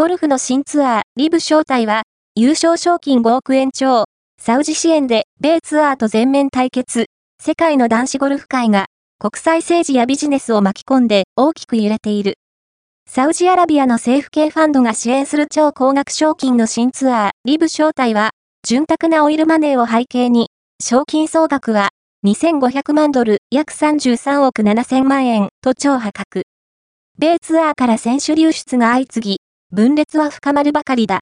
ゴルフの新ツアー、リブ招待は、優勝賞金5億円超、サウジ支援で、米ツアーと全面対決、世界の男子ゴルフ界が、国際政治やビジネスを巻き込んで大きく揺れている。サウジアラビアの政府系ファンドが支援する超高額賞金の新ツアー、リブ招待は、潤沢なオイルマネーを背景に、賞金総額は、2500万ドル、約33億7000万円と超破格。米ツアーから選手流出が相次ぎ、分裂は深まるばかりだ。